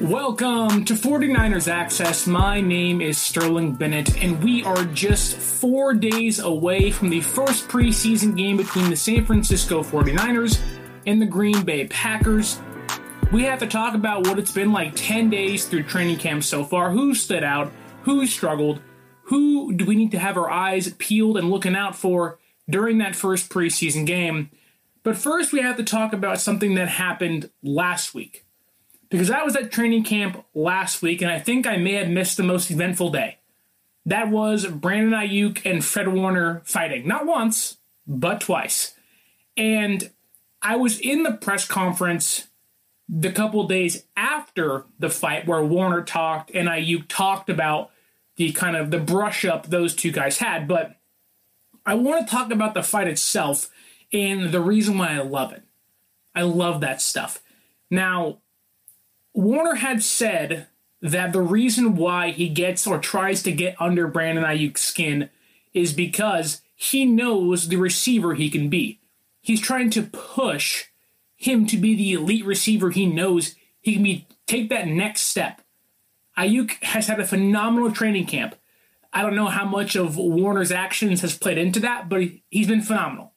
Welcome to 49ers Access. My name is Sterling Bennett, and we are just four days away from the first preseason game between the San Francisco 49ers and the Green Bay Packers. We have to talk about what it's been like 10 days through training camp so far, who stood out, who struggled, who do we need to have our eyes peeled and looking out for during that first preseason game. But first, we have to talk about something that happened last week because I was at training camp last week and I think I may have missed the most eventful day. That was Brandon Aiyuk and Fred Warner fighting, not once, but twice. And I was in the press conference the couple days after the fight where Warner talked and Aiyuk talked about the kind of the brush up those two guys had, but I want to talk about the fight itself and the reason why I love it. I love that stuff. Now, Warner had said that the reason why he gets or tries to get under Brandon Aiyuk's skin is because he knows the receiver he can be. He's trying to push him to be the elite receiver he knows he can be. Take that next step. Aiyuk has had a phenomenal training camp. I don't know how much of Warner's actions has played into that, but he's been phenomenal.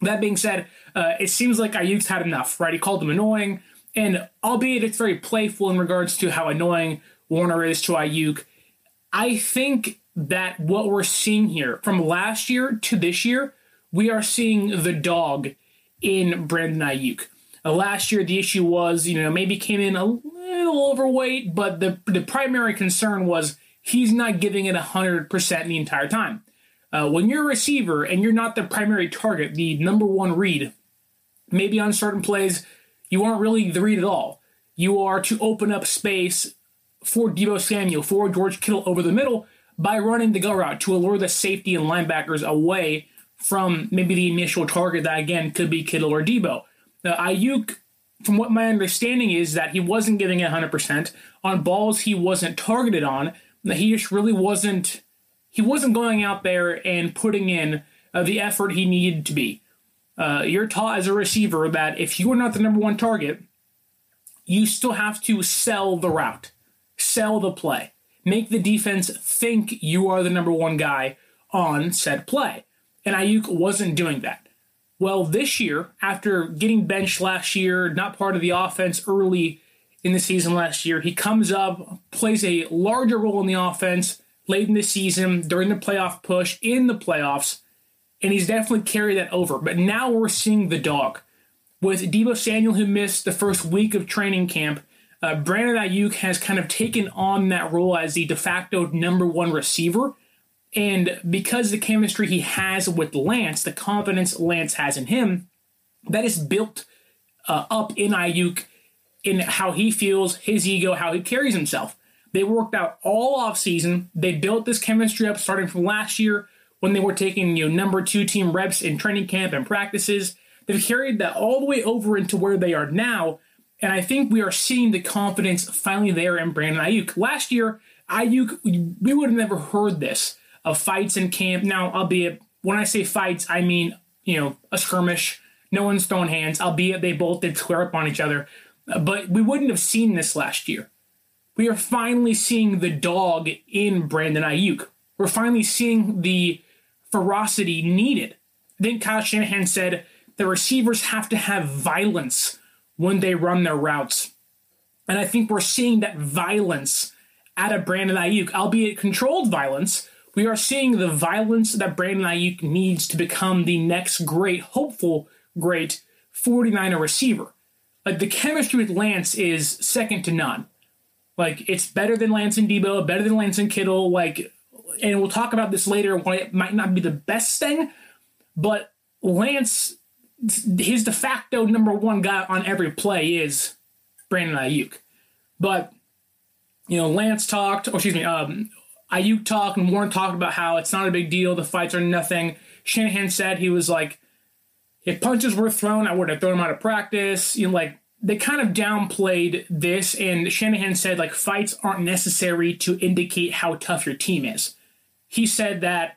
That being said, uh, it seems like Aiyuk's had enough, right? He called him annoying. And albeit it's very playful in regards to how annoying Warner is to Aiyuk, I think that what we're seeing here from last year to this year, we are seeing the dog in Brandon Aiyuk. Uh, last year, the issue was, you know, maybe came in a little overweight, but the, the primary concern was he's not giving it 100% the entire time. Uh, when you're a receiver and you're not the primary target, the number one read, maybe on certain plays, you aren't really the read at all. You are to open up space for Deebo Samuel, for George Kittle over the middle by running the go route to allure the safety and linebackers away from maybe the initial target that again could be Kittle or Deebo. Now, Aiyuk, from what my understanding is that he wasn't giving it 100% on balls he wasn't targeted on. He just really wasn't he wasn't going out there and putting in uh, the effort he needed to be. Uh, you're taught as a receiver that if you are not the number one target, you still have to sell the route, sell the play, make the defense think you are the number one guy on said play. And Aiyuk wasn't doing that. Well, this year, after getting benched last year, not part of the offense early in the season last year, he comes up, plays a larger role in the offense late in the season, during the playoff push, in the playoffs, and he's definitely carried that over. But now we're seeing the dog. With Deebo Samuel, who missed the first week of training camp, uh, Brandon Aiyuk has kind of taken on that role as the de facto number one receiver. And because the chemistry he has with Lance, the confidence Lance has in him, that is built uh, up in Aiyuk in how he feels, his ego, how he carries himself. They worked out all off season. They built this chemistry up starting from last year when they were taking you know number two team reps in training camp and practices. They've carried that all the way over into where they are now, and I think we are seeing the confidence finally there in Brandon Aiyuk. Last year, Aiyuk, we would have never heard this of fights in camp. Now, albeit when I say fights, I mean you know a skirmish. No one's throwing hands, albeit they both did square up on each other. But we wouldn't have seen this last year. We are finally seeing the dog in Brandon Aiyuk. We're finally seeing the ferocity needed. Then Kyle Shanahan said the receivers have to have violence when they run their routes. And I think we're seeing that violence out of Brandon Aiyuk, albeit controlled violence. We are seeing the violence that Brandon Aiyuk needs to become the next great, hopeful, great 49er receiver. like the chemistry with Lance is second to none. Like it's better than Lance and Deebo, better than Lance and Kittle. Like, and we'll talk about this later. Why it might not be the best thing, but Lance, his de facto number one guy on every play is Brandon Aiyuk. But you know, Lance talked, or excuse me, um, Aiyuk talked and Warren talked about how it's not a big deal. The fights are nothing. Shanahan said he was like, if punches were thrown, I would have thrown him out of practice. You know, like they kind of downplayed this, and Shanahan said like fights aren't necessary to indicate how tough your team is. He said that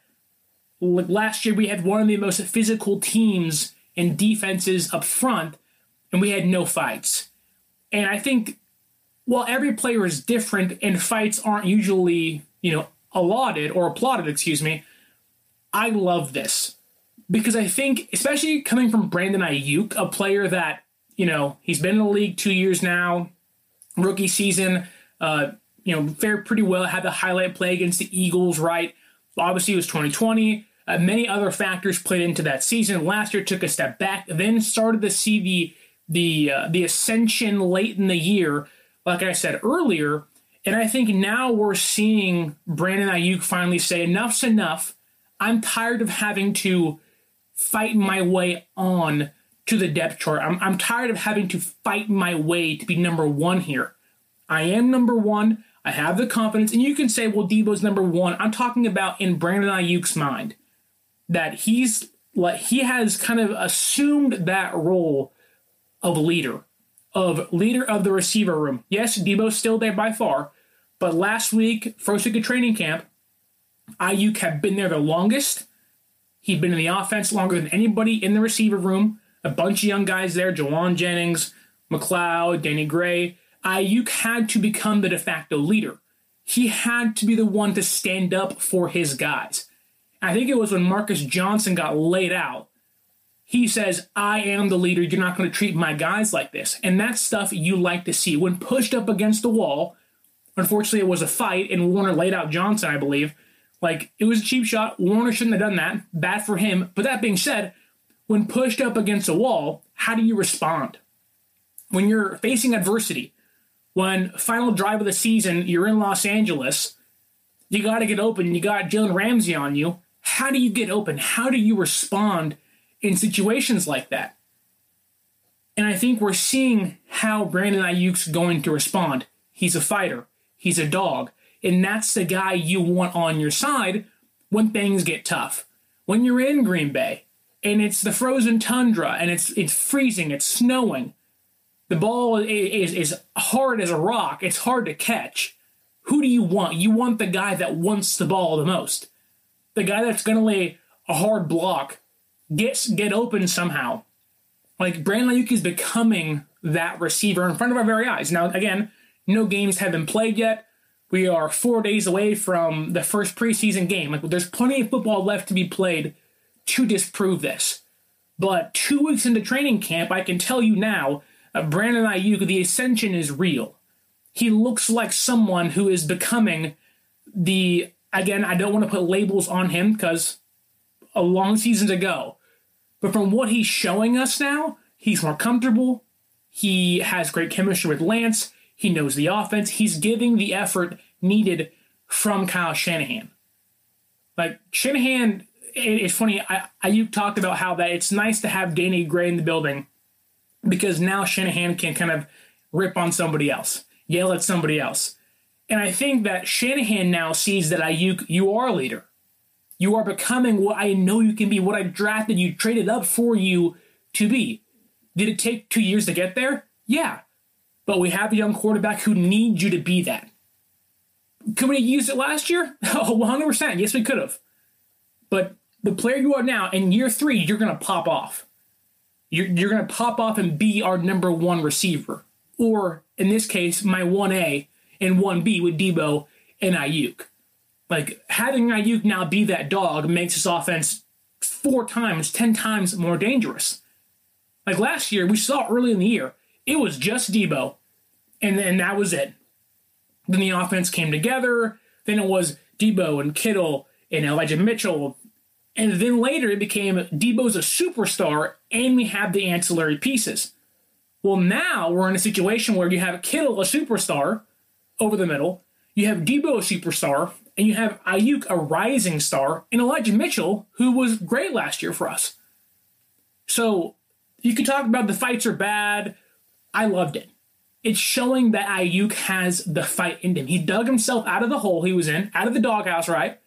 like, last year we had one of the most physical teams and defenses up front, and we had no fights. And I think while every player is different and fights aren't usually, you know, allotted or applauded, excuse me, I love this because I think, especially coming from Brandon Aiyuk, a player that you know he's been in the league two years now, rookie season, uh, you know, fared pretty well. Had the highlight play against the Eagles, right? Obviously, it was 2020. Uh, many other factors played into that season. Last year took a step back, then started to see the the uh, the ascension late in the year. Like I said earlier, and I think now we're seeing Brandon Aiyuk finally say enough's enough. I'm tired of having to fight my way on to the depth chart. I'm, I'm tired of having to fight my way to be number one here. I am number one. I have the confidence. And you can say, well, Deebo's number one. I'm talking about in Brandon Aiyuk's mind that he's like he has kind of assumed that role of leader, of leader of the receiver room. Yes, Deebo's still there by far, but last week, first week of training camp, Aiyuk had been there the longest. He'd been in the offense longer than anybody in the receiver room. A bunch of young guys there, Jauan Jennings, McCloud, Danny Gray. Aiyuk had to become the de facto leader. He had to be the one to stand up for his guys. I think it was when Marcus Johnson got laid out. He says, I am the leader. You're not going to treat my guys like this. And that's stuff you like to see. When pushed up against the wall, unfortunately, it was a fight, and Warner laid out Johnson, I believe. Like, it was a cheap shot. Warner shouldn't have done that. Bad for him. But that being said, when pushed up against a wall, how do you respond? When you're facing adversity, when final drive of the season, you're in Los Angeles, you got to get open. You got Jalen Ramsey on you. How do you get open? How do you respond in situations like that? And I think we're seeing how Brandon Aiyuk's going to respond. He's a fighter. He's a dog. And that's the guy you want on your side when things get tough. When you're in Green Bay and it's the frozen tundra and it's it's freezing, it's snowing. The ball is, is, hard as a rock. It's hard to catch. Who do you want? You want the guy that wants the ball the most. The guy that's going to lay a hard block, gets get open somehow. Like Brandon Aiyuk is becoming that receiver in front of our very eyes. Now, again, no games have been played yet. We are four days away from the first preseason game. Like, there's plenty of football left to be played to disprove this. But two weeks into training camp, I can tell you now, uh, Brandon Aiyuk, the ascension is real. He looks like someone who is becoming the. Again, I don't want to put labels on him because a long season to go. But from what he's showing us now, he's more comfortable. He has great chemistry with Lance. He knows the offense. He's giving the effort needed from Kyle Shanahan. Like Shanahan, it's funny. I, you talked about how that it's nice to have Danny Gray in the building because now Shanahan can kind of rip on somebody else, yell at somebody else. And I think that Shanahan now sees that Aiyuk, you are a leader. You are becoming what I know you can be, what I drafted you, traded up for you to be. Did it take two years to get there? Yeah but we have a young quarterback who needs you to be that. Could we use it last year? Oh, 100%. Yes, we could have. But the player you are now, in year three, you're going to pop off. You're, you're going to pop off and be our number one receiver. Or, in this case, my 1A and 1B with Deebo and Aiyuk. Like, having Aiyuk now be that dog makes this offense four times, 10 times more dangerous. Like last year, we saw early in the year, it was just Deebo, and then that was it. Then the offense came together. Then it was Deebo and Kittle and Elijah Mitchell. And then later it became Deebo's a superstar and we have the ancillary pieces. Well, now we're in a situation where you have Kittle, a superstar, over the middle. You have Deebo, a superstar, and you have Aiyuk, a rising star, and Elijah Mitchell, who was great last year for us. So you could talk about the fights are bad. I loved it. It's showing that Aiyuk has the fight in him. He dug himself out of the hole he was in, out of the doghouse, right?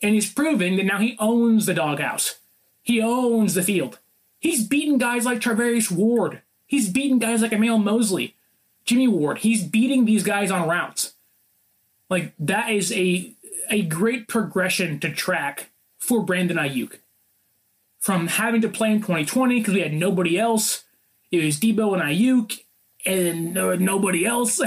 And he's proving that now he owns the doghouse. He owns the field. He's beaten guys like Charvarius Ward. He's beaten guys like Emmanuel Moseley, Jimmy Ward. He's beating these guys on routes. Like that is a a great progression to track for Brandon Aiyuk. From having to play in 2020 because we had nobody else, it was Deebo and Aiyuk, and uh, nobody else.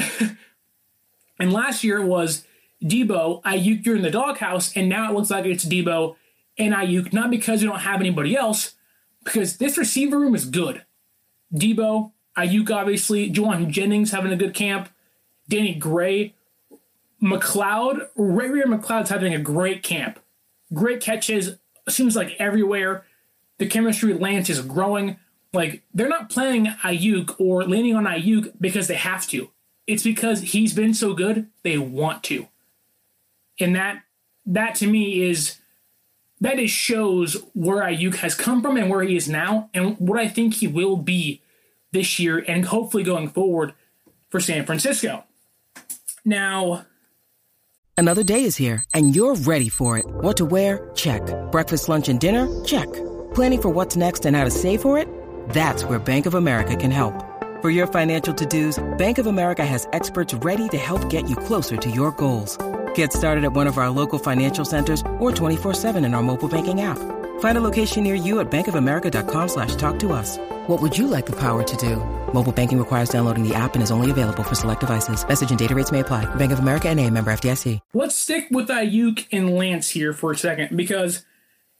and last year it was Deebo, Aiyuk, you're in the doghouse, and now it looks like it's Deebo and Aiyuk, not because you don't have anybody else, because this receiver room is good. Deebo, Aiyuk, obviously, Jauan Jennings having a good camp, Danny Gray, McCloud, Ray Ray McCloud's having a great camp. Great catches, seems like everywhere. The chemistry Lance is growing. Like they're not playing Aiyuk or leaning on Aiyuk because they have to. It's because he's been so good they want to. And that that to me is that is shows where Aiyuk has come from and where he is now and what I think he will be this year and hopefully going forward for San Francisco. Now, Another day is here, and you're ready for it. What to wear? Check. Breakfast, lunch, and dinner? Check. Planning for what's next and how to save for it? That's where Bank of America can help. For your financial to-dos, Bank of America has experts ready to help get you closer to your goals. Get started at one of our local financial centers or 24-7 in our mobile banking app. Find a location near you at bankofamerica.com slash talk to us. What would you like the power to do? Mobile banking requires downloading the app and is only available for select devices. Message and data rates may apply. Bank of America and a member FDIC. Let's stick with Aiyuk and Lance here for a second because,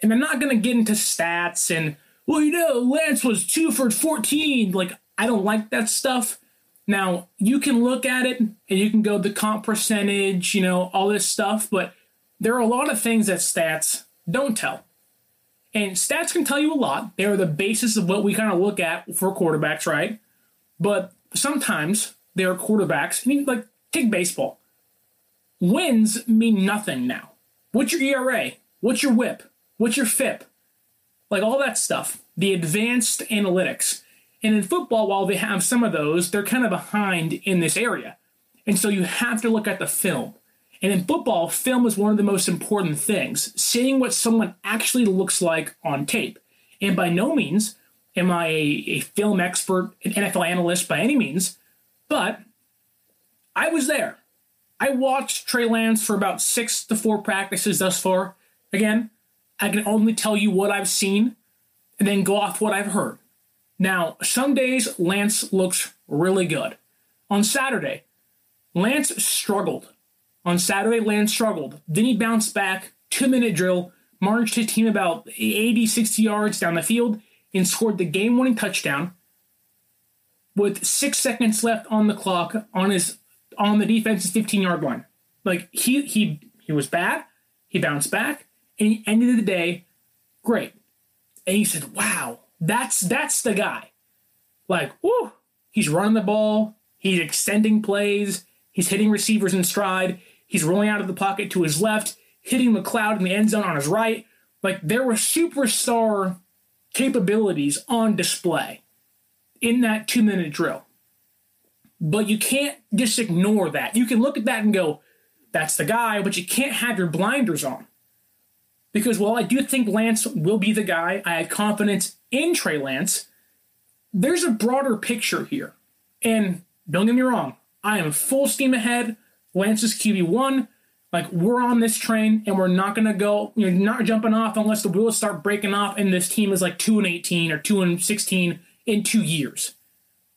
and I'm not going to get into stats and, well, you know, Lance was two for 14. Like, I don't like that stuff. Now, you can look at it and you can go the comp percentage, you know, all this stuff, but there are a lot of things that stats don't tell. And stats can tell you a lot. They are the basis of what we kind of look at for quarterbacks, right? But sometimes there are quarterbacks. I mean, like take baseball. Wins mean nothing now. What's your ERA? What's your WHIP? What's your FIP? Like all that stuff. The advanced analytics. And in football, while they have some of those, they're kind of behind in this area. And so you have to look at the film. And in football, film is one of the most important things, seeing what someone actually looks like on tape. And by no means am I a, a film expert, an NFL analyst by any means, but I was there. I watched Trey Lance for about six to four practices thus far. Again, I can only tell you what I've seen and then go off what I've heard. Now, some days Lance looks really good. On Saturday, Lance struggled on Saturday, Lance struggled. Then he bounced back, two minute drill, marched his team about 80, 60 yards down the field, and scored the game winning touchdown with six seconds left on the clock on his on the defense's 15 yard line. Like he he he was bad, he bounced back, and he ended the day great. And he said, Wow, that's that's the guy. Like, whoo, he's running the ball, he's extending plays, he's hitting receivers in stride, He's rolling out of the pocket to his left, hitting McCloud in the end zone on his right. Like there were superstar capabilities on display in that two minute drill. But you can't just ignore that. You can look at that and go, that's the guy, but you can't have your blinders on. Because while I do think Lance will be the guy, I have confidence in Trey Lance, there's a broader picture here. And don't get me wrong, I am full steam ahead. Lance is QB1. Like we're on this train and we're not gonna go, you know, not jumping off unless the wheels start breaking off and this team is like two and eighteen or two and sixteen in two years.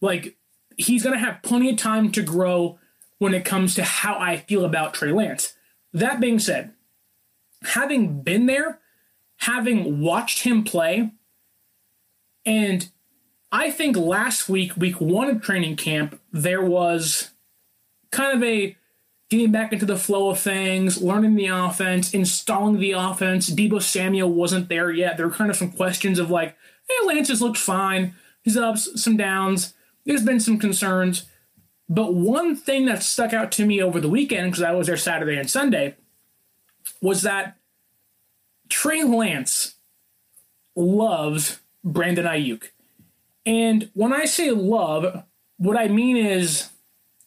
Like he's gonna have plenty of time to grow when it comes to how I feel about Trey Lance. That being said, having been there, having watched him play, and I think last week, week one of training camp, there was kind of a getting back into the flow of things, learning the offense, installing the offense. Deebo Samuel wasn't there yet. There were kind of some questions of like, hey, Lance just looked fine. He's ups, some downs. there's been some concerns. But one thing that stuck out to me over the weekend, because I was there Saturday and Sunday, was that Trey Lance loves Brandon Aiyuk. And when I say love, what I mean is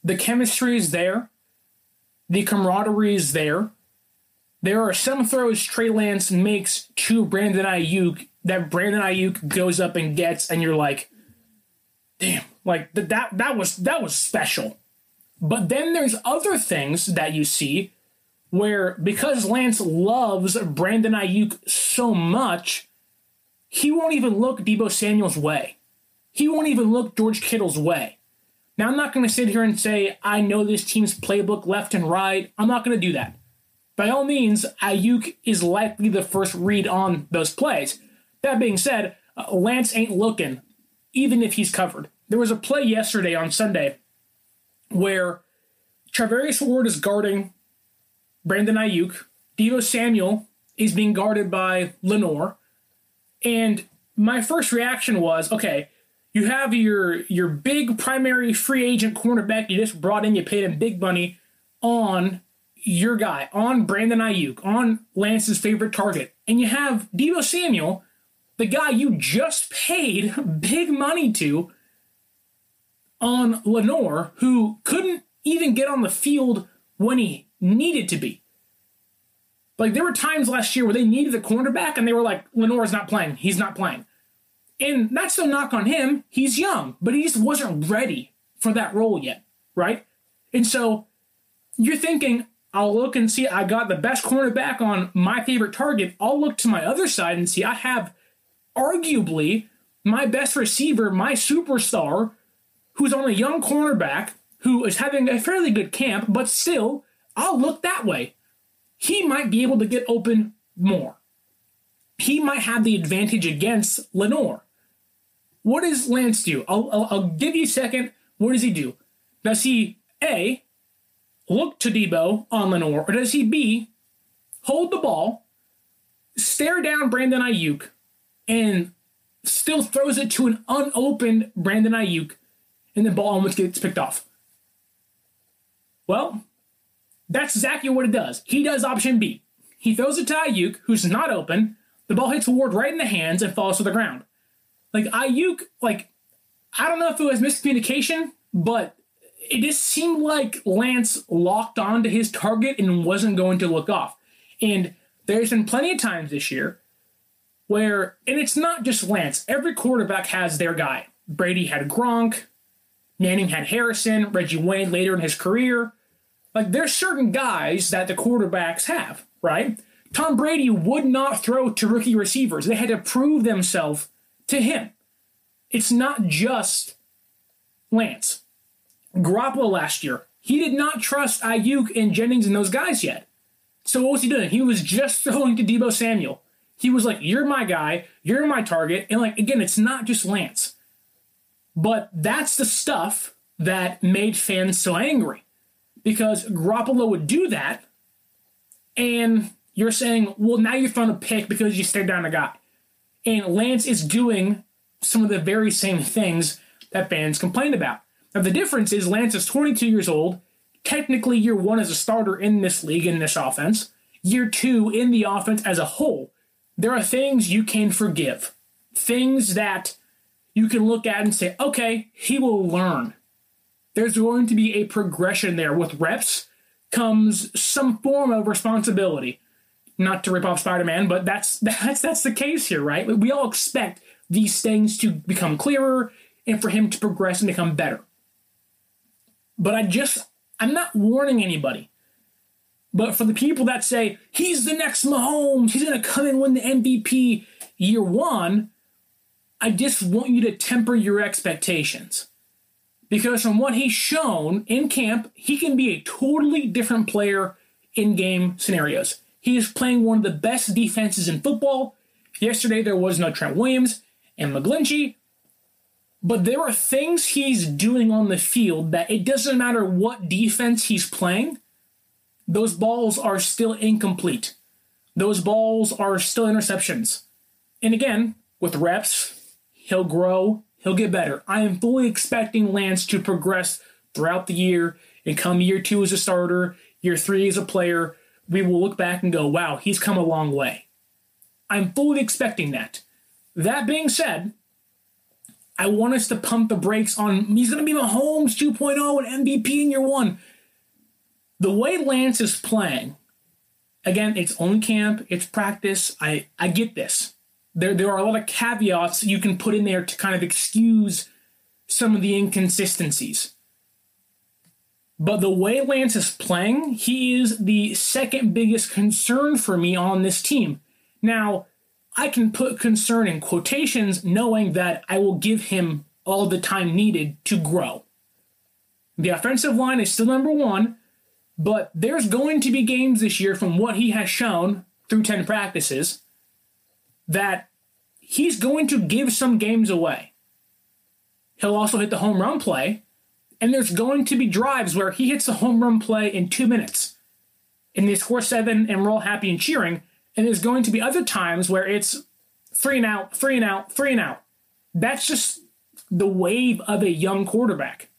the chemistry is there, the camaraderie is there. There are some throws Trey Lance makes to Brandon Aiyuk that Brandon Aiyuk goes up and gets, and you're like, damn, like that that that was that was special. But then there's other things that you see where because Lance loves Brandon Aiyuk so much, he won't even look Deebo Samuel's way. He won't even look George Kittle's way. Now, I'm not going to sit here and say, I know this team's playbook left and right. I'm not going to do that. By all means, Aiyuk is likely the first read on those plays. That being said, uh, Lance ain't looking, even if he's covered. There was a play yesterday on Sunday where Charvarius Ward is guarding Brandon Aiyuk. Deebo Samuel is being guarded by Lenoir. And my first reaction was, okay, you have your your big primary free agent cornerback you just brought in, you paid him big money on your guy, on Brandon Aiyuk, on Lance's favorite target. And you have Deebo Samuel, the guy you just paid big money to on Lenoir, who couldn't even get on the field when he needed to be. Like there were times last year where they needed the cornerback and they were like, Lenoir's not playing. He's not playing. And that's no knock on him. He's young, but he just wasn't ready for that role yet, right? And so you're thinking, I'll look and see I got the best cornerback on my favorite target. I'll look to my other side and see I have arguably my best receiver, my superstar, who's on a young cornerback who is having a fairly good camp, but still, I'll look that way. He might be able to get open more. He might have the advantage against Lenoir. What does Lance do? I'll, I'll, I'll give you a second. What does he do? Does he A, look to Deebo on Lenoir, or does he B, hold the ball, stare down Brandon Aiyuk, and still throws it to an unopened Brandon Aiyuk, and the ball almost gets picked off? Well, that's exactly what it does. He does option B. He throws it to Aiyuk, who's not open. The ball hits Ward right in the hands and falls to the ground. Like Aiyuk, like I don't know if it was miscommunication, but it just seemed like Lance locked on to his target and wasn't going to look off. And there's been plenty of times this year where, and it's not just Lance, every quarterback has their guy. Brady had Gronk, Manning had Harrison, Reggie Wayne later in his career. Like there's certain guys that the quarterbacks have, right? Tom Brady would not throw to rookie receivers. They had to prove themselves to him. It's not just Lance. Garoppolo last year, he did not trust Aiyuk and Jennings and those guys yet. So what was he doing? He was just throwing to Deebo Samuel. He was like, "You're my guy. You're my target." And like again, it's not just Lance, but that's the stuff that made fans so angry because Garoppolo would do that, and you're saying, "Well, now you're throwing a pick because you stared down a guy." And Lance is doing some of the very same things that fans complained about. Now, the difference is Lance is 22 years old. Technically, year one as a starter in this league, in this offense. Year two in the offense as a whole. There are things you can forgive, things that you can look at and say, okay, he will learn. There's going to be a progression there. With reps comes some form of responsibility not to rip off Spider-Man, but that's that's that's the case here, right? We all expect these things to become clearer and for him to progress and become better. But I just I'm not warning anybody. But for the people that say he's the next Mahomes, he's going to come and win the MVP year 1, I just want you to temper your expectations. Because from what he's shown in camp, he can be a totally different player in game scenarios. He is playing one of the best defenses in football. Yesterday there was no Trent Williams and McGlinchey, but there are things he's doing on the field that it doesn't matter what defense he's playing, those balls are still incomplete. Those balls are still interceptions. And again, with reps, he'll grow, he'll get better. I am fully expecting Lance to progress throughout the year and come year two as a starter, year three as a player. We will look back and go, wow, he's come a long way. I'm fully expecting that. That being said, I want us to pump the brakes on he's going to be Mahomes 2.0 and MVP in year one. The way Lance is playing, again, it's only camp, it's practice. I, I get this. There, there are a lot of caveats you can put in there to kind of excuse some of the inconsistencies. But the way Lance is playing, he is the second biggest concern for me on this team. Now, I can put concern in quotations knowing that I will give him all the time needed to grow. The offensive line is still number one, but there's going to be games this year from what he has shown through 10 practices that he's going to give some games away. He'll also hit the home run play, and there's going to be drives where he hits the home run play in two minutes, and they score seven, and we're all happy and cheering. And there's going to be other times where it's three and out, three and out, three and out. That's just the wave of a young quarterback.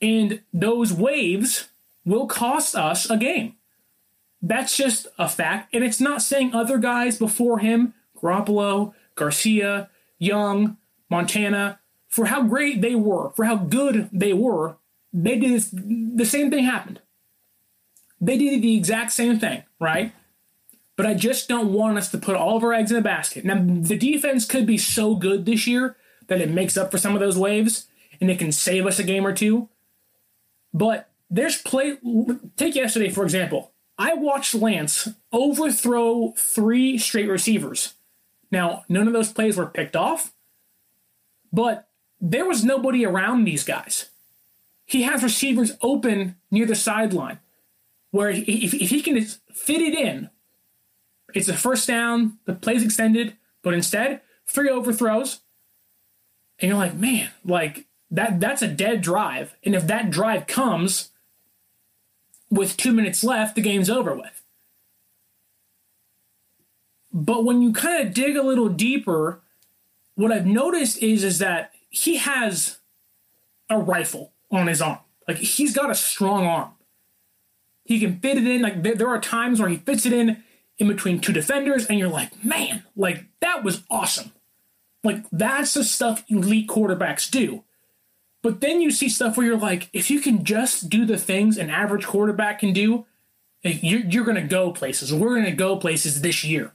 And those waves will cost us a game. That's just a fact. And it's not saying other guys before him, Garoppolo, Garcia, Young, Montana, for how great they were, for how good they were, they did this, the same thing happened. They did the exact same thing, right? But I just don't want us to put all of our eggs in a basket. Now, the defense could be so good this year that it makes up for some of those waves and it can save us a game or two. But there's play. Take yesterday, for example. I watched Lance overthrow three straight receivers. Now, none of those plays were picked off, but there was nobody around these guys. He has receivers open near the sideline, where if, if he can fit it in it's a first down, the play's extended, but instead, three overthrows. And you're like, man, like that that's a dead drive. And if that drive comes with two minutes left, the game's over with. But when you kind of dig a little deeper, what I've noticed is is that he has a rifle on his arm. Like he's got a strong arm. He can fit it in. Like there, are times where he fits it in in between two defenders, and you're like, man, like that was awesome. Like that's the stuff elite quarterbacks do. But then you see stuff where you're like, if you can just do the things an average quarterback can do, eh, you're, you're going to go places. We're going to go places this year.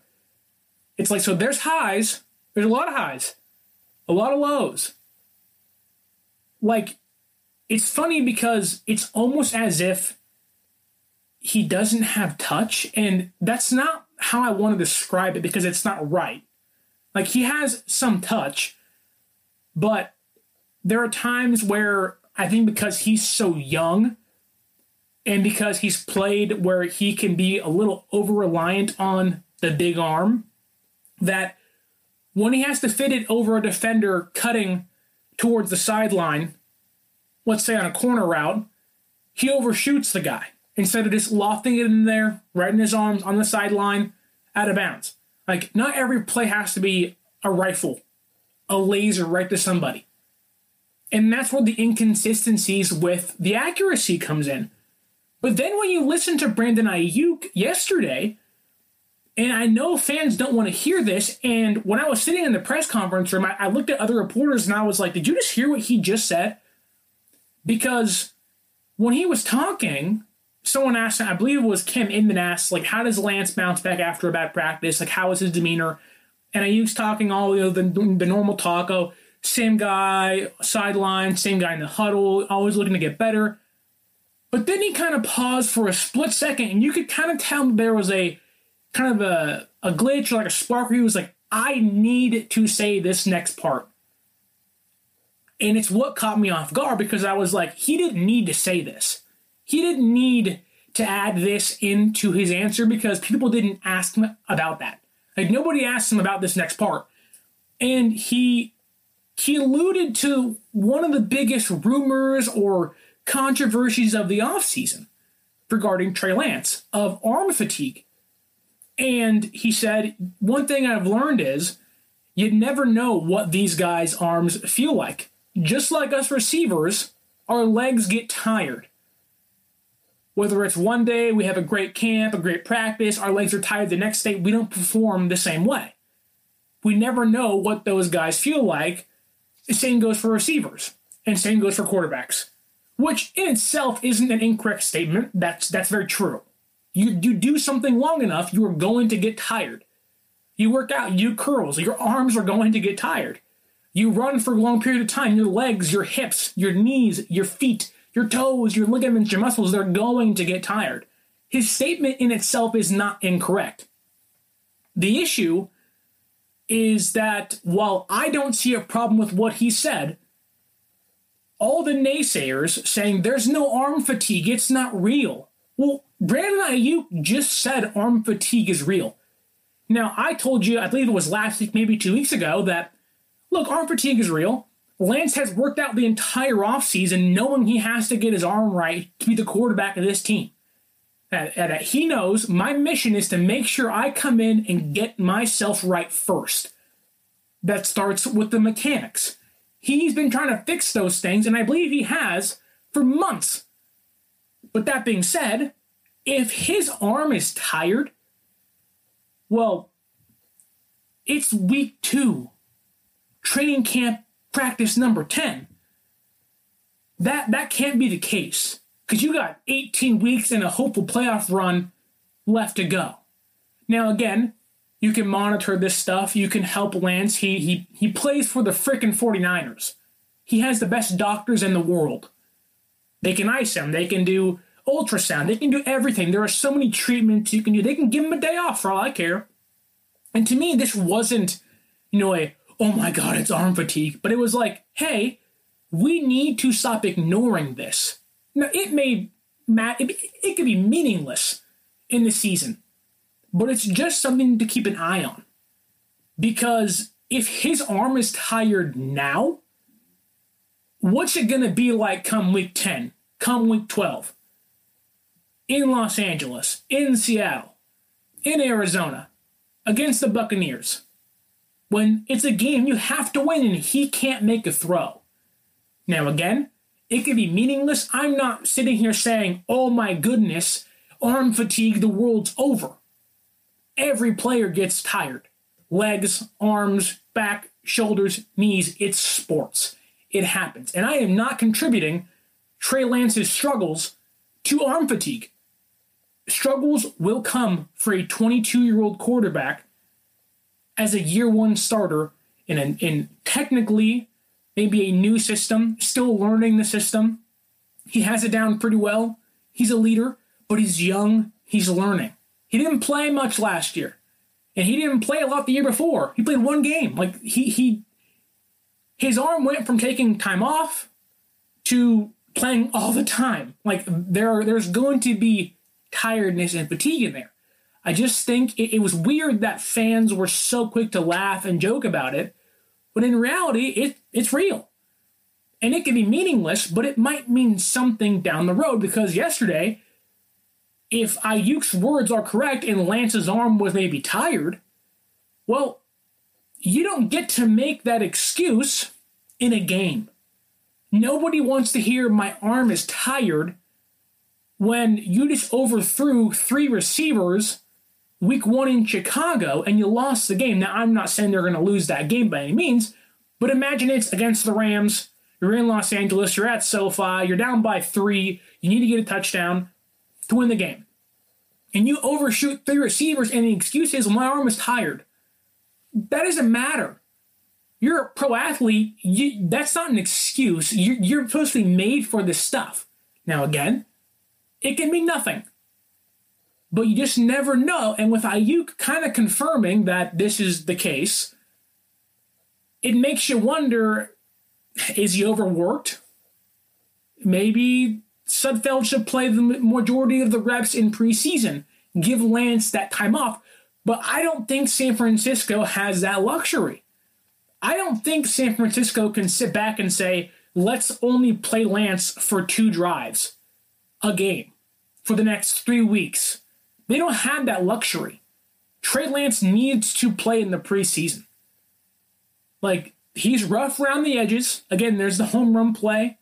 It's like, so there's highs, there's a lot of highs, a lot of lows. Like, it's funny because it's almost as if he doesn't have touch, and that's not how I want to describe it because it's not right. Like he has some touch, but there are times where I think because he's so young and because he's played where he can be a little over reliant on the big arm, that when he has to fit it over a defender cutting towards the sideline, let's say on a corner route, he overshoots the guy instead of just lofting it in there, right in his arms on the sideline, out of bounds. Like, not every play has to be a rifle, a laser right to somebody. And that's where the inconsistencies with the accuracy comes in. But then when you listen to Brandon Aiyuk yesterday, and I know fans don't want to hear this, and when I was sitting in the press conference room, I, I looked at other reporters and I was like, did you just hear what he just said? Because when he was talking, someone asked, I believe it was Kim Inman asked, like, how does Lance bounce back after a bad practice? Like, how is his demeanor? And I used talking all you know, the, the normal talk, oh, same guy, sideline, same guy in the huddle, always looking to get better. But then he kind of paused for a split second, and you could kind of tell there was a kind of a, a glitch or like a spark where he was like, I need to say this next part. And it's what caught me off guard because I was like, he didn't need to say this. He didn't need to add this into his answer because people didn't ask him about that. Like nobody asked him about this next part. And he he alluded to one of the biggest rumors or controversies of the offseason regarding Trey Lance of arm fatigue. And he said, one thing I've learned is You'd never know what these guys' arms feel like. Just like us receivers, our legs get tired. Whether it's one day we have a great camp, a great practice, our legs are tired the next day, we don't perform the same way. We never know what those guys feel like. The same goes for receivers, and same goes for quarterbacks, which in itself isn't an incorrect statement. That's that's very true. You you do something long enough, you are going to get tired. You work out, you curls, your arms are going to get tired. You run for a long period of time, your legs, your hips, your knees, your feet, your toes, your ligaments, your muscles, they're going to get tired. His statement in itself is not incorrect. The issue is that while I don't see a problem with what he said, all the naysayers saying there's no arm fatigue, it's not real. Well, Brandon Aiyuk just said arm fatigue is real. Now, I told you, I believe it was last week, maybe two weeks ago, that look, arm fatigue is real. Lance has worked out the entire offseason knowing he has to get his arm right to be the quarterback of this team. Uh, and, and he knows my mission is to make sure I come in and get myself right first. That starts with the mechanics. He's been trying to fix those things, and I believe he has for months. But that being said, if his arm is tired, well, it's week two, training camp practice number 10. That, that can't be the case because you got 18 weeks and a hopeful playoff run left to go. Now, again, you can monitor this stuff. You can help Lance. He, he, he plays for the frickin' 49ers. He has the best doctors in the world. They can ice him. They can do ultrasound. They can do everything. There are so many treatments you can do. They can give him a day off for all I care. And to me, this wasn't, you know, a, oh my God, it's arm fatigue. But it was like, hey, we need to stop ignoring this. Now, it may, it, it could be meaningless in the season, but it's just something to keep an eye on. Because if his arm is tired now, what's it going to be like come week 10, come week 12? In Los Angeles, in Seattle, in Arizona, against the Buccaneers. When it's a game you have to win and he can't make a throw. Now, again, it could be meaningless. I'm not sitting here saying, oh my goodness, arm fatigue, the world's over. Every player gets tired. Legs, arms, back, shoulders, knees, it's sports. It happens. And I am not contributing Trey Lance's struggles to arm fatigue struggles will come for a 22 year old quarterback as a year one starter in, an, in technically maybe a new system, still learning the system. He has it down pretty well. He's a leader, but he's young. He's learning. He didn't play much last year, and he didn't play a lot the year before. He played one game. Like he he, his arm went from taking time off to playing all the time. Like there, there's going to be tiredness and fatigue in there. I just think it, it, was weird that fans were so quick to laugh and joke about it, but in reality, it, it's real. And it can be meaningless, but it might mean something down the road because yesterday, if Aiyuk's words are correct and Lance's arm was maybe tired, well, you don't get to make that excuse in a game. Nobody wants to hear my arm is tired when you just overthrew three receivers week one in Chicago and you lost the game. Now, I'm not saying they're going to lose that game by any means, but imagine it's against the Rams. You're in Los Angeles, you're at SoFi, you're down by three, you need to get a touchdown to win the game. And you overshoot three receivers, and the excuse is, my arm is tired. That doesn't matter. You're a pro athlete. You, that's not an excuse. You're, you're supposed to be made for this stuff. Now, again, it can mean nothing. But you just never know. And with Aiyuk kind of confirming that this is the case, it makes you wonder is he overworked? Maybe Sudfeld should play the majority of the reps in preseason, give Lance that time off. But I don't think San Francisco has that luxury. I don't think San Francisco can sit back and say, let's only play Lance for two drives a game for the next three weeks. They don't have that luxury. Trey Lance needs to play in the preseason. Like he's rough around the edges. Again, there's the home run play,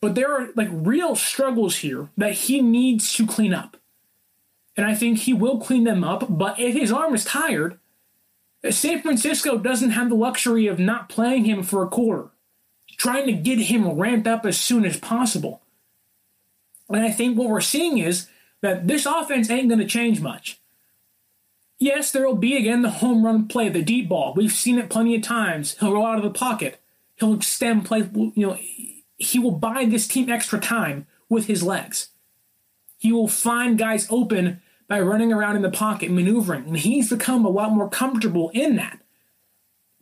but there are like real struggles here that he needs to clean up. And I think he will clean them up, but if his arm is tired, San Francisco doesn't have the luxury of not playing him for a quarter, trying to get him ramped up as soon as possible. And I think what we're seeing is that this offense ain't going to change much. Yes, there will be again the home run play, the deep ball. We've seen it plenty of times. He'll roll out of the pocket. He'll extend play. You know, he will buy this team extra time with his legs. He will find guys open by running around in the pocket, maneuvering, and he's become a lot more comfortable in that.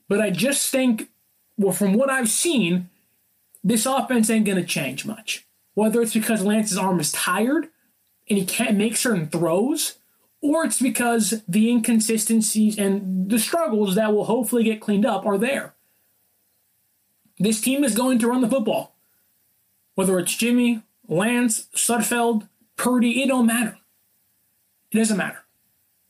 But I just think, well, from what I've seen, this offense ain't going to change much. Whether it's because Lance's arm is tired and he can't make certain throws, or it's because the inconsistencies and the struggles that will hopefully get cleaned up are there. This team is going to run the football. Whether it's Jimmy, Lance, Sudfeld, Purdy, it don't matter. It doesn't matter.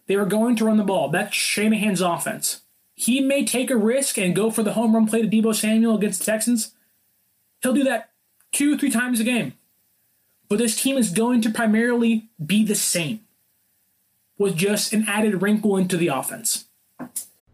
They are going to run the ball. That's Shanahan's offense. He may take a risk and go for the home run play to Deebo Samuel against the Texans. He'll do that two, three times a game. But this team is going to primarily be the same, with just an added wrinkle into the offense.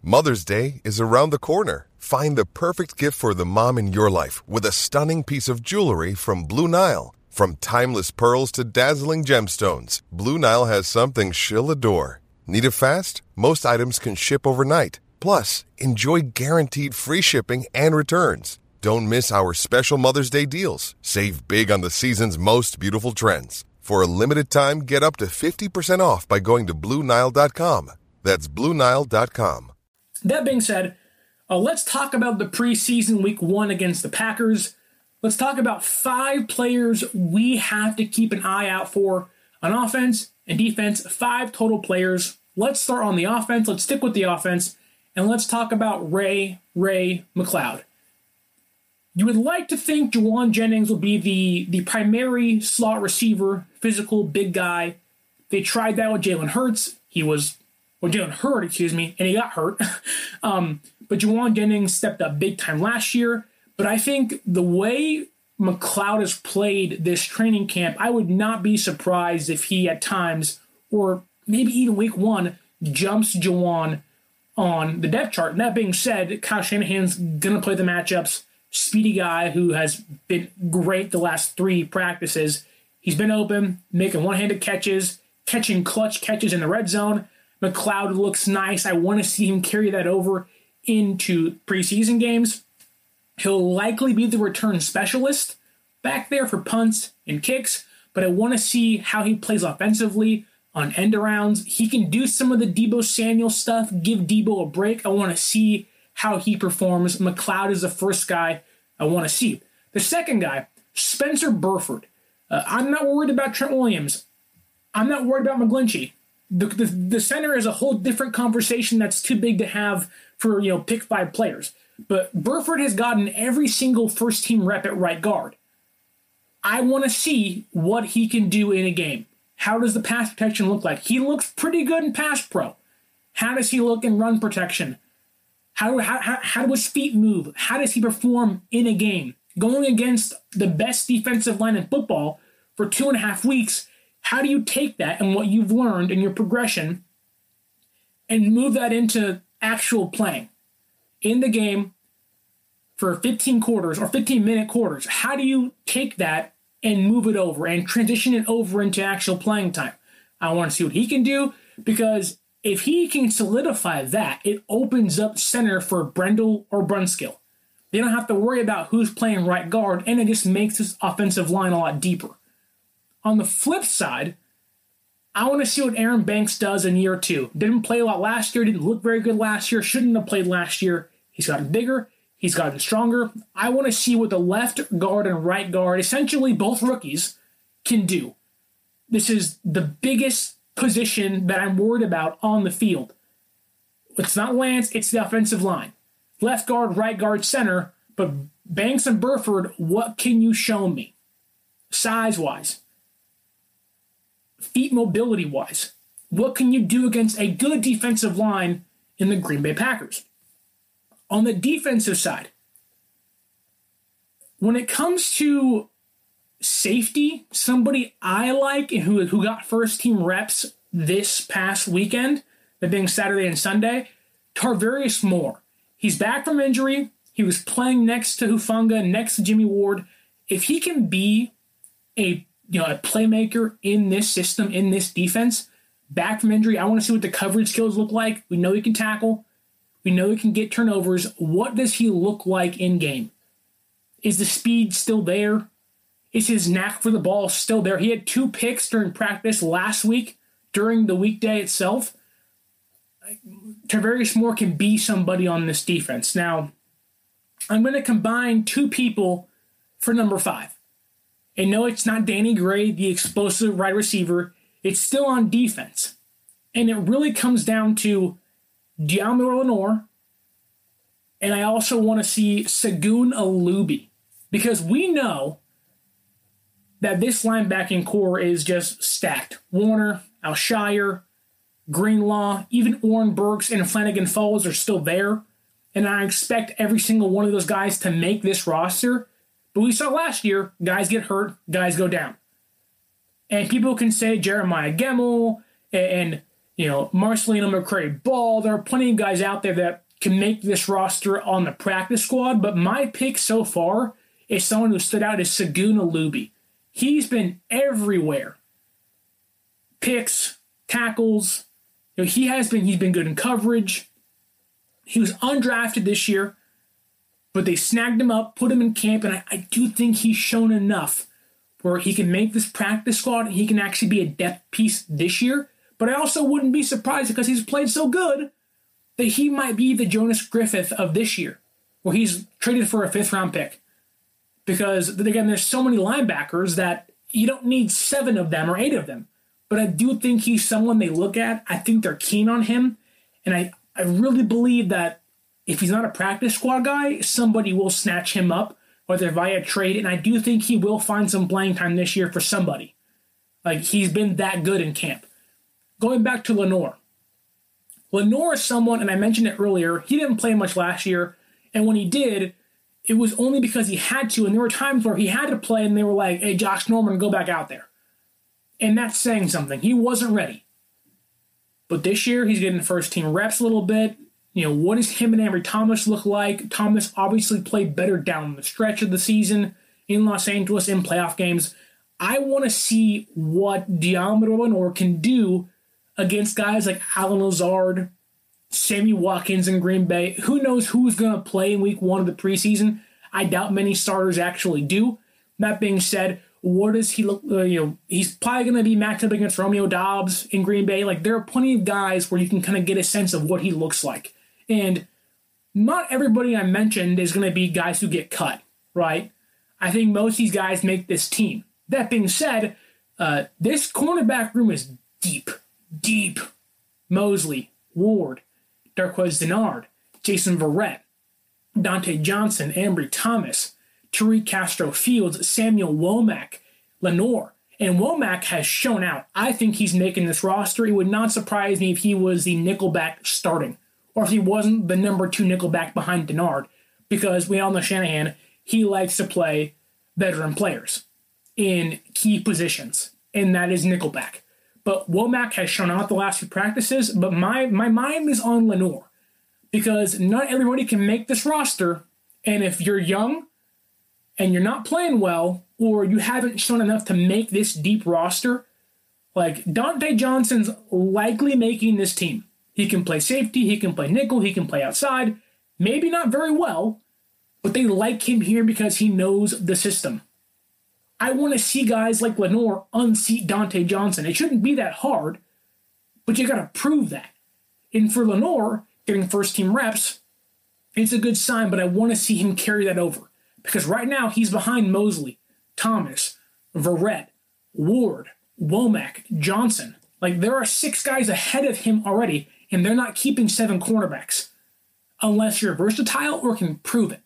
Mother's Day is around the corner. Find the perfect gift for the mom in your life with a stunning piece of jewelry from Blue Nile. From timeless pearls to dazzling gemstones, Blue Nile has something she'll adore. Need it fast? Most items can ship overnight. Plus, enjoy guaranteed free shipping and returns. Don't miss our special Mother's Day deals. Save big on the season's most beautiful trends. For a limited time, get up to 50% off by going to Bluenile.com. That's Bluenile.com. That being said, uh, let's talk about the preseason week one against the Packers. Let's talk about five players we have to keep an eye out for on offense and defense. Five total players. Let's start on the offense. Let's stick with the offense. And let's talk about Ray Ray McCloud. You would like to think Jauan Jennings will be the, the primary slot receiver, physical, big guy. They tried that with Jalen Hurts. He was, well, Jalen Hurd, excuse me, and he got hurt. um, but Jauan Jennings stepped up big time last year. But I think the way McCloud has played this training camp, I would not be surprised if he at times, or maybe even week one, jumps Jauan on the depth chart. And that being said, Kyle Shanahan's going to play the matchups. Speedy guy who has been great the last three practices. He's been open, making one handed catches, catching clutch catches in the red zone. McCloud looks nice. I want to see him carry that over into preseason games. He'll likely be the return specialist back there for punts and kicks, but I want to see how he plays offensively on end arounds. He can do some of the Deebo Samuel stuff, give Deebo a break. I want to see how he performs. McCloud is the first guy I want to see. The second guy, Spencer Burford. Uh, I'm not worried about Trent Williams. I'm not worried about McGlinchey. The, the, the center is a whole different conversation that's too big to have for, you know, pick five players. But Burford has gotten every single first team rep at right guard. I want to see what he can do in a game. How does the pass protection look like? He looks pretty good in pass pro. How does he look in run protection? How, how, how, how do his feet move? How does he perform in a game? Going against the best defensive line in football for two and a half weeks, how do you take that and what you've learned in your progression and move that into actual playing? in the game for 15 quarters or 15 minute quarters. How do you take that and move it over and transition it over into actual playing time? I want to see what he can do because if he can solidify that, it opens up center for Brendel or Brunskill. They don't have to worry about who's playing right guard, and it just makes this offensive line a lot deeper. On the flip side, I want to see what Aaron Banks does in year two. Didn't play a lot last year, didn't look very good last year, shouldn't have played last year. He's gotten bigger, he's gotten stronger. I want to see what the left guard and right guard, essentially both rookies, can do. This is the biggest position that I'm worried about on the field. It's not Lance, it's the offensive line. Left guard, right guard, center, but Banks and Burford, what can you show me? Size wise, feet mobility wise, what can you do against a good defensive line in the Green Bay Packers? On the defensive side, when it comes to safety, somebody I like who, who got first team reps this past weekend, that being Saturday and Sunday, Tarvarius Moore. He's back from injury. He was playing next to Hufanga, next to Jimmy Ward. If he can be a you know a playmaker in this system, in this defense, back from injury, I want to see what the coverage skills look like. We know he can tackle. We know he can get turnovers. What does he look like in game? Is the speed still there? Is his knack for the ball still there? He had two picks during practice last week during the weekday itself. Tarvarius Moore can be somebody on this defense. Now, I'm going to combine two people for number five. And no, it's not Danny Gray, the explosive wide receiver. It's still on defense. And it really comes down to Deommodore Lenoir. And I also want to see Segun Olubi. Because we know that this linebacking core is just stacked. Warner, Al-Shaair, Greenlaw, even Oren Burks and Flannigan-Fowles are still there. And I expect every single one of those guys to make this roster. But we saw last year, guys get hurt, guys go down. And people can say Jeremiah Gemmel and, you know, Marcelino McCrary-Ball. There are plenty of guys out there that can make this roster on the practice squad. But my pick so far is someone who stood out as Segun Olubi. He's been everywhere. Picks, tackles. You know, he has been he's been good in coverage. He was undrafted this year, but they snagged him up, put him in camp, and I, I do think he's shown enough where he can make this practice squad and he can actually be a depth piece this year. But I also wouldn't be surprised because he's played so good that he might be the Jonas Griffith of this year, where he's traded for a fifth round pick. Because again, there's so many linebackers that you don't need seven of them or eight of them. But I do think he's someone they look at. I think they're keen on him. And I, I really believe that if he's not a practice squad guy, somebody will snatch him up, whether via trade. And I do think he will find some playing time this year for somebody. Like he's been that good in camp. Going back to Lenoir. Lenoir is someone, and I mentioned it earlier, he didn't play much last year. And when he did, it was only because he had to. And there were times where he had to play and they were like, hey, Josh Norman, go back out there. And that's saying something. He wasn't ready. But this year, he's getting first team reps a little bit. You know, what does him and Ambry Thomas look like? Thomas obviously played better down the stretch of the season in Los Angeles in playoff games. I want to see what Deommodore Lenoir can do against guys like Allen Lazard, Sammy Watkins in Green Bay. Who knows who's going to play in week one of the preseason? I doubt many starters actually do. That being said, what does he look? Uh, you know, he's probably going to be matched up against Romeo Doubs in Green Bay. Like there are plenty of guys where you can kind of get a sense of what he looks like, and not everybody I mentioned is going to be guys who get cut, right? I think most of these guys make this team. That being said, uh, this cornerback room is deep, deep. Moseley, Ward, Darqueze Dennard, Jason Verrett, Dontae Johnson, Ambry Thomas, Tariq Castro Fields, Samuel Womack, Lenoir. And Womack has shown out. I think he's making this roster. It would not surprise me if he was the nickelback starting, or if he wasn't the number two nickelback behind Dennard, because we all know Shanahan, he likes to play veteran players in key positions, and that is nickelback. But Womack has shown out the last few practices, but my, my mind is on Lenoir because not everybody can make this roster. And if you're young and you're not playing well, or you haven't shown enough to make this deep roster, like Dontae Johnson's likely making this team. He can play safety, he can play nickel, he can play outside. Maybe not very well, but they like him here because he knows the system. I want to see guys like Lenoir unseat Dontae Johnson. It shouldn't be that hard, but you got to prove that. And for Lenoir, getting first team reps, it's a good sign, but I want to see him carry that over. Because right now he's behind Moseley, Thomas, Verrett, Ward, Womack, Johnson. Like there are six guys ahead of him already, and they're not keeping seven cornerbacks unless you're versatile or can prove it.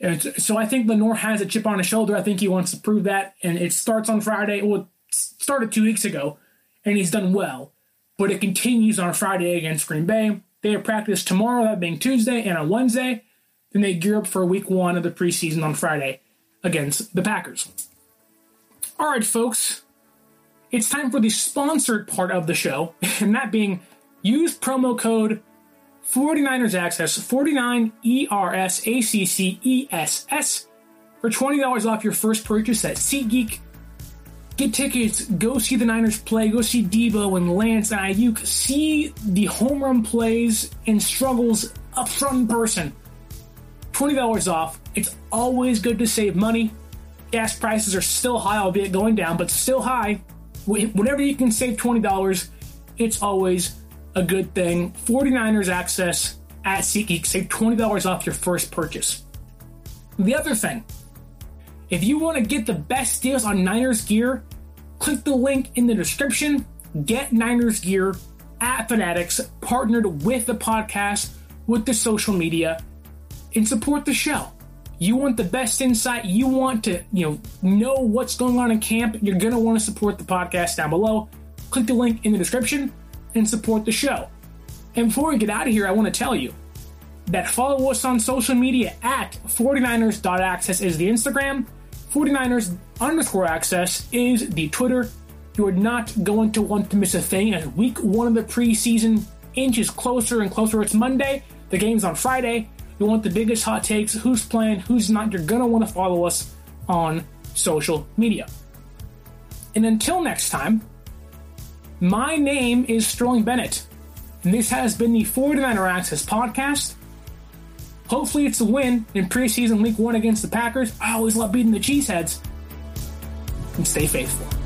So I think Lenoir has a chip on his shoulder. I think he wants to prove that, and it starts on Friday. Well, it started two weeks ago, and he's done well, but it continues on Friday against Green Bay. They have practice tomorrow, that being Tuesday, and on Wednesday. Then they gear up for week one of the preseason on Friday against the Packers. All right, folks, it's time for the sponsored part of the show, and that being use promo code 49ers Access, 49 E R S A C C E S S, for $20 off your first purchase at SeatGeek. Get tickets, go see the Niners play, go see Deebo and Lance and Aiyuk, see the home run plays and struggles up front in person. $20 off. It's always good to save money. Gas prices are still high, albeit going down, but still high. Whenever you can save $20, it's always a good thing. 49ers access at SeatGeek. Save $20 off your first purchase. The other thing, if you want to get the best deals on Niners gear, click the link in the description. Get Niners gear at Fanatics, partnered with the podcast, with the social media, and support the show. You want the best insight, you want to, you know, know what's going on in camp, you're to want to support the podcast down below. Click the link in the description and support the show. And before we get out of here, I want to tell you that follow us on social media at 49ers.access is the Instagram, 49ers underscore access is the Twitter. You are not going to want to miss a thing as week one of the preseason inches closer and closer. It's Monday, the game's on Friday. You want the biggest hot takes, who's playing, who's not. You're going to want to follow us on social media. And until next time, my name is Sterling Bennett, and this has been the 49er Access podcast. Hopefully, it's a win in preseason week one against the Packers. I always love beating the Cheeseheads. And stay faithful.